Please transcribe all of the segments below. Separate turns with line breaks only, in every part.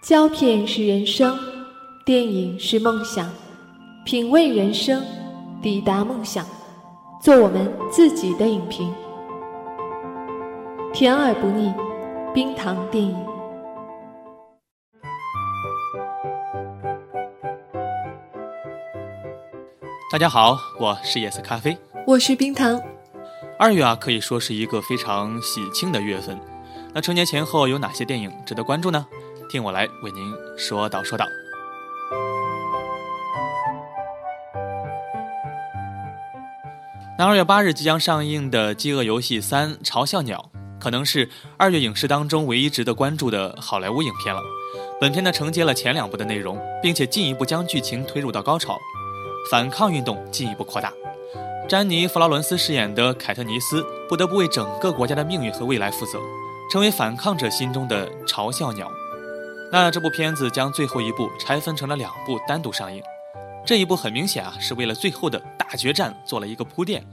胶片是人生，电影是梦想，品味人生，抵达梦想，做我们自己的影评，甜而不腻，冰糖电影。
大家好，我是夜色咖啡，
我是冰糖。
二月啊，可以说是一个非常喜庆的月份。那成年前后有哪些电影值得关注呢？听我来为您说道说道。那二月八日即将上映的《饥饿游戏三：嘲笑鸟》，可能是二月影视当中唯一值得关注的好莱坞影片了。本片呢承接了前两部的内容，并且进一步将剧情推入到高潮，反抗运动进一步扩大。詹妮·弗劳伦斯饰演的凯特尼斯不得不为整个国家的命运和未来负责，成为反抗者心中的嘲笑鸟。那这部片子将最后一部拆分成了两部单独上映，这一部很明显啊是为了最后的大决战做了一个铺垫，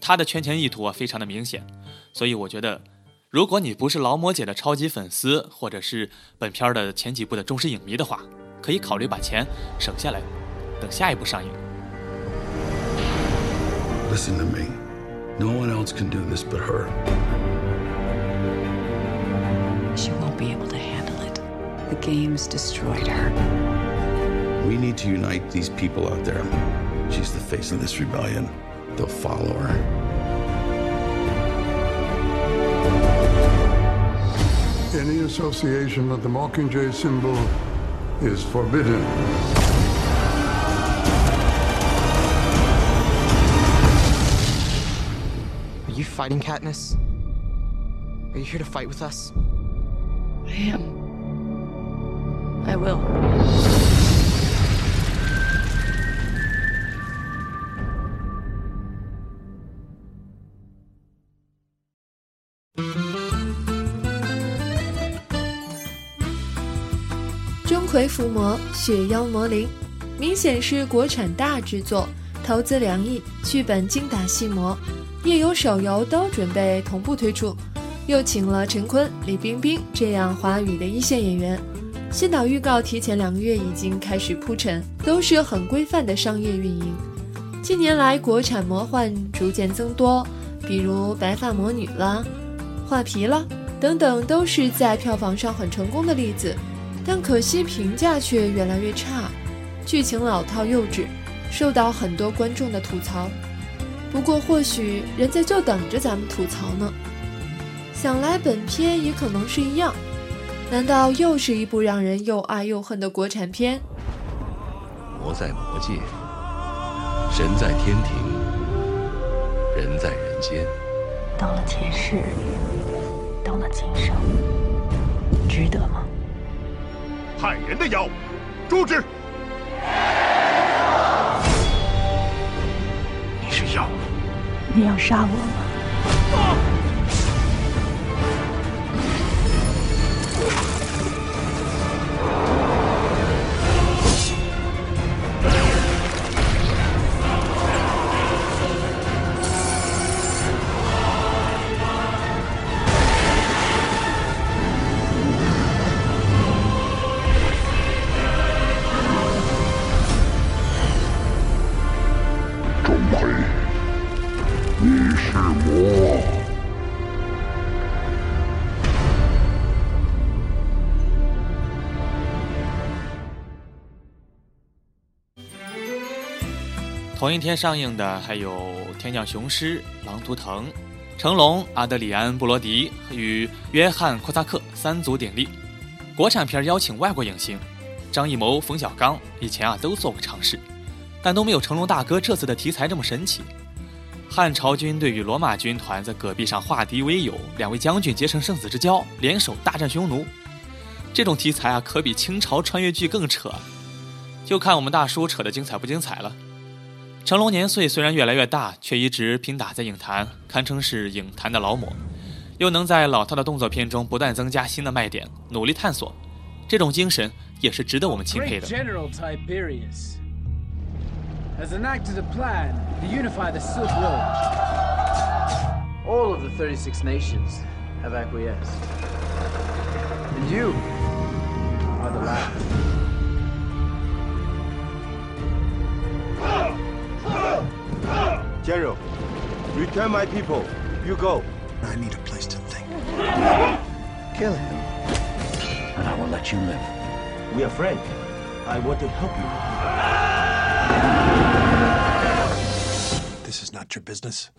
它的圈钱意图啊非常的明显，所以我觉得，如果你不是劳模姐的超级粉丝，或者是本片的前几部的忠实影迷的话，可以考虑把钱省下来，等下一部上映。
Listen to me. No one else can do this but her.
The game's destroyed her.
We need to unite these people out there. She's the face of this rebellion. They'll follow her.
Any association with the Mockingjay symbol is forbidden.
Are you fighting Katniss? Are you here to fight with us?
I am. I will.
钟馗伏魔，血妖魔灵，明显是国产大制作，投资两亿，剧本精打细磨，页游、手游都准备同步推出，又请了陈坤、李冰冰这样华语的一线演员。先导预告提前两个月已经开始铺陈，都是很规范的商业运营。近年来，国产魔幻逐渐增多，比如《白发魔女》啦、《画皮》啦等等，都是在票房上很成功的例子。但可惜评价却越来越差，剧情老套幼稚，受到很多观众的吐槽。不过或许人家就等着咱们吐槽呢。想来本片也可能是一样，难道又是一部让人又爱又恨的国产片？
魔在魔界，神在天庭，人在人间。
到了前世，到了今生，值得吗？
害人的妖，诛之！
你是妖，
你要杀我吗？
同一天上映的还有《天降雄狮》《狼图腾》，成龙、阿德里安·布罗迪与约翰·库萨克三足鼎立。国产片邀请外国影星，张艺谋、冯小刚以前啊都做过尝试，但都没有成龙大哥这次的题材这么神奇。汉朝军队与罗马军团在戈壁上化敌为友，两位将军结成生死之交，联手大战匈奴。这种题材啊，可比清朝穿越剧更扯，就看我们大叔扯的精彩不精彩了。成龙年岁虽然越来越大，却一直拼打在影坛，堪称是影坛的劳模，又能在老套的动作片中不断增加新的卖点，努力探索，这种精神也是值得我们钦佩的。
General Tiberius has enacted a plan to unify the Silk Road. All of the 36 nations have acquiesced. And you are the land.
General, return my people. You go.
I need a place to think.
Kill him.
And I will let you live.
We are friends. I want to help
you. This is not your business.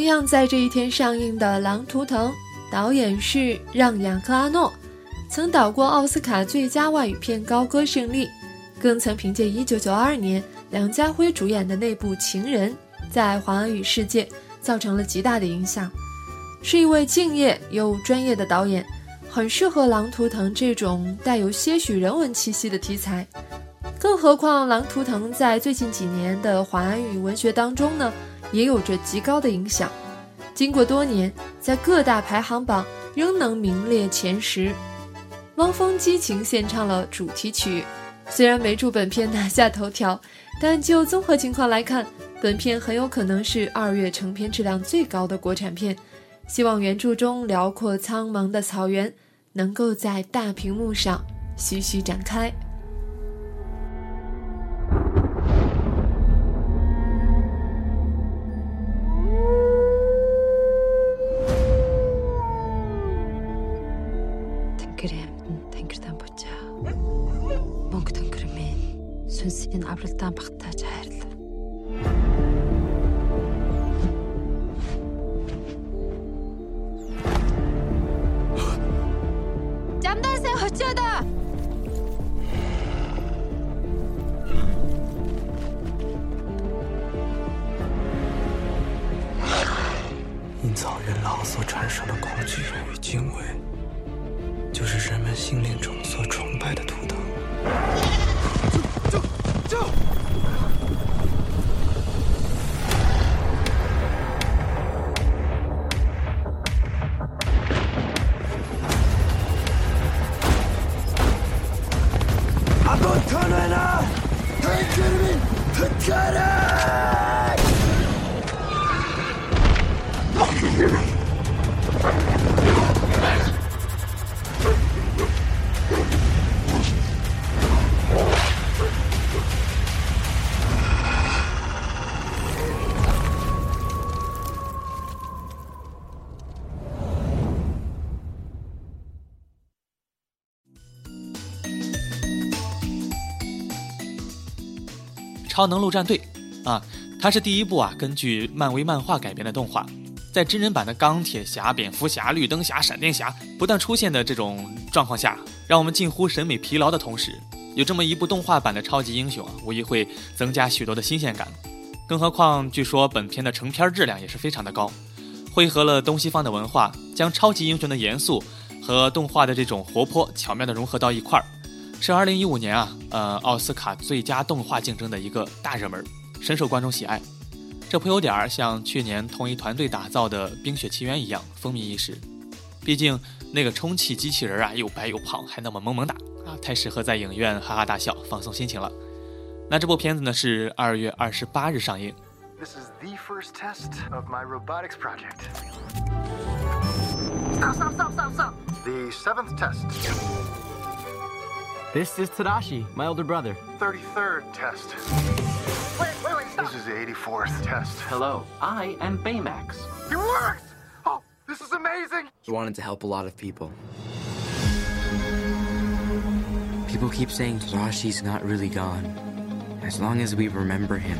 同样在这一天上映的《狼图腾》，导演是让·雅克阿诺，曾导过奥斯卡最佳外语片高歌胜利，更曾凭借1992年梁家辉主演的那部《情人》在华语世界造成了极大的影响，是一位敬业又专业的导演，很适合《狼图腾》这种带有些许人文气息的题材。更何况，《狼图腾》在最近几年的华语文学当中呢？也有着极高的影响，经过多年，在各大排行榜仍能名列前十。汪峰激情献唱了主题曲，虽然没助本片拿下头条，但就综合情况来看，本片很有可能是二月成片质量最高的国产片。希望原著中辽阔苍茫的草原能够在大屏幕上徐徐展开。
гэр амтнд тангиртан бучаа. Мөнгө төнгөрмэн. Сүнсийн авралдаан багтааж хайрлаа. 心灵中。
超能陆战队，啊，它是第一部啊根据漫威漫画改编的动画，在真人版的钢铁侠、蝙蝠侠、绿灯侠、闪电侠不断出现的这种状况下，让我们近乎审美疲劳的同时，有这么一部动画版的超级英雄啊，无疑会增加许多的新鲜感。更何况，据说本片的成片质量也是非常的高，汇合了东西方的文化，将超级英雄的严肃和动画的这种活泼巧妙的融合到一块儿。是二零一五年啊，呃，奥斯卡最佳动画竞争的一个大热门，深受观众喜爱。这颇有点儿像去年同一团队打造的《冰雪奇缘》一样风靡一时。毕竟那个充气机器人啊，又白又胖，还那么萌萌哒啊，太适合在影院哈哈大笑、放松心情了。那这部片子呢是二月二十八日上映。
This is the first test of my robotics project.
Stop! Stop! Stop! Stop! Stop!
The seventh test.
This is Tadashi, my older brother.
33rd test.
Wait,
This is the 84th test.
Hello, I am Baymax.
It works! Oh, this is amazing!
He wanted to help a lot of people. People keep saying Tadashi's not really gone. As long as we remember him.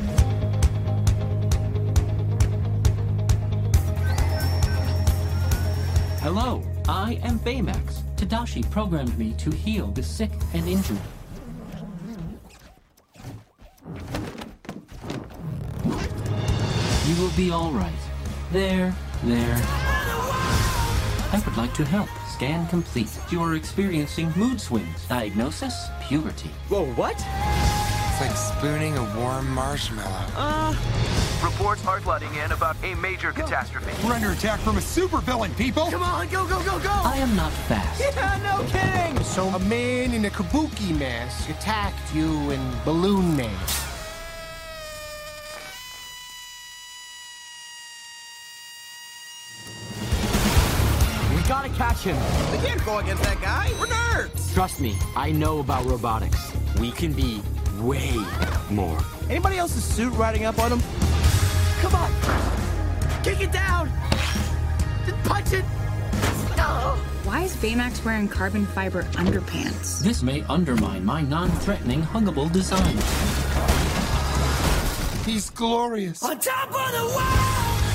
Hello, I am Baymax. Tadashi programmed me to heal the sick and injured. You will be alright. There, there. I would like to help. Scan complete. You are experiencing mood swings. Diagnosis, puberty.
Whoa, what?
It's like spooning a warm marshmallow.
Uh. Reports are flooding in about a major catastrophe.
We're under attack from a supervillain, people!
Come on, go, go, go, go!
I am not fast.
Yeah, no kidding! So a man in a kabuki mask attacked you in Balloon Man.
We gotta catch him.
We can't go against that guy. We're nerds.
Trust me, I know about robotics. We can be way more.
Anybody else's suit riding up on him? Come on. Kick it down. Just punch it. No.
Why is Baymax wearing carbon fiber underpants?
This may undermine my non-threatening huggable design.
He's glorious.
On top of the world.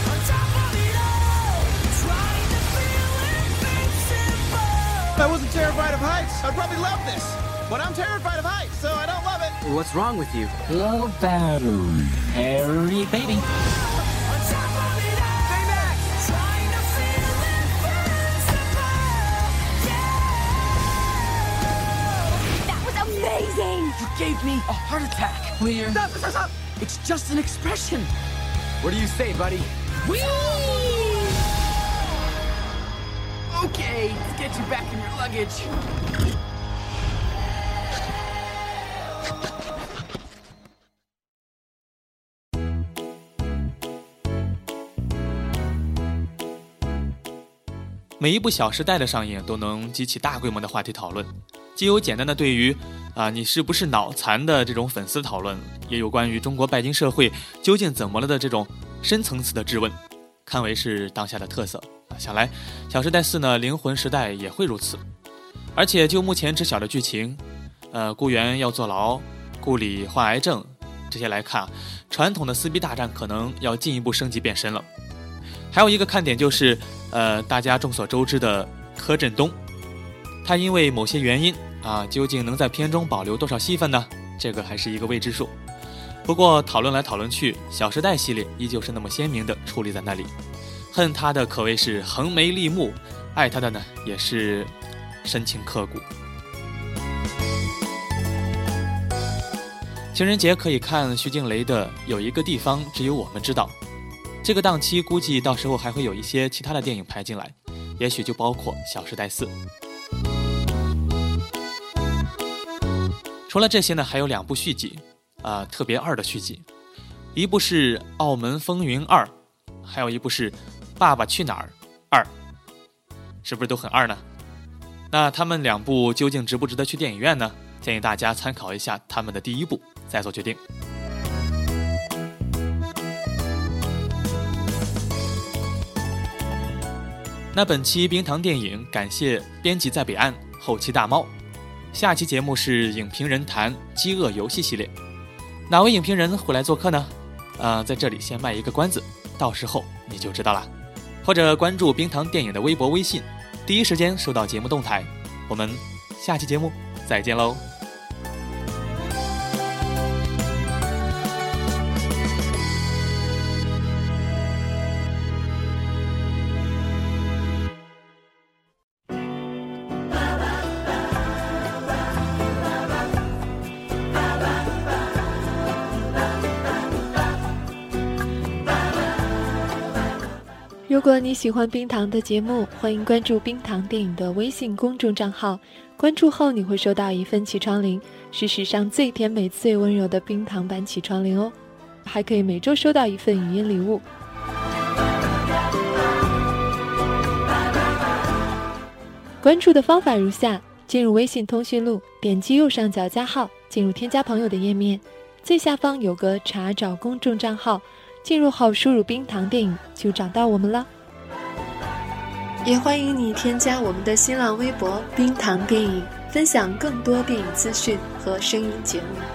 On top of it all. Trying to feel invincible. If I wasn't terrified of heights, I'd probably love this. But I'm terrified of heights, so I don't love it.
What's wrong with you?
Low battery. Harry, baby.
That was amazing!
You gave me a heart attack.
Clear.
Stop, stop, stop. It's just an expression.
What do you say, buddy?
Whee! Okay, let's get you back in your luggage.《
每一部《小时代》的上映都能激起大规模的话题讨论，既有简单的对于啊你是不是脑残的这种粉丝讨论，也有关于中国拜金社会究竟怎么了的这种深层次的质问，堪为是当下的特色啊。想来《小时代四》呢，灵魂时代也会如此。而且就目前知晓的剧情，呃，顾源要坐牢，顾里患癌症，这些来看，传统的撕逼大战可能要进一步升级变身了。还有一个看点就是，呃，大家众所周知的柯震东，他因为某些原因啊，究竟能在片中保留多少戏份呢？这个还是一个未知数。不过讨论来讨论去，《小时代》系列依旧是那么鲜明的矗立在那里，恨他的可谓是横眉立目，爱他的呢也是深情刻骨。情人节可以看徐静蕾的《有一个地方只有我们知道》。这个档期估计到时候还会有一些其他的电影排进来，也许就包括《小时代四》。除了这些呢，还有两部续集，啊、特别二的续集，一部是《澳门风云二》，还有一部是《爸爸去哪儿二》，是不是都很二呢？那他们两部究竟值不值得去电影院呢？建议大家参考一下他们的第一部，再做决定。那本期冰糖电影感谢编辑在北岸，后期大猫。下期节目是影评人谈《饥饿游戏》系列，哪位影评人会来做客呢？呃，在这里先卖一个关子，到时候你就知道了。或者关注冰糖电影的微博、微信，第一时间收到节目动态。我们下期节目再见喽！
如果你喜欢冰糖的节目，欢迎关注冰糖电影的微信公众账号。关注后，你会收到一份起床铃，是史上最甜美、最温柔的冰糖版起床铃哦。还可以每周收到一份语音礼物。关注的方法如下：进入微信通讯录，点击右上角加号，进入添加朋友的页面，最下方有个查找公众账号，进入后输入“冰糖电影”就找到我们了。也欢迎你添加我们的新浪微博“冰糖电影”，分享更多电影资讯和声音节目。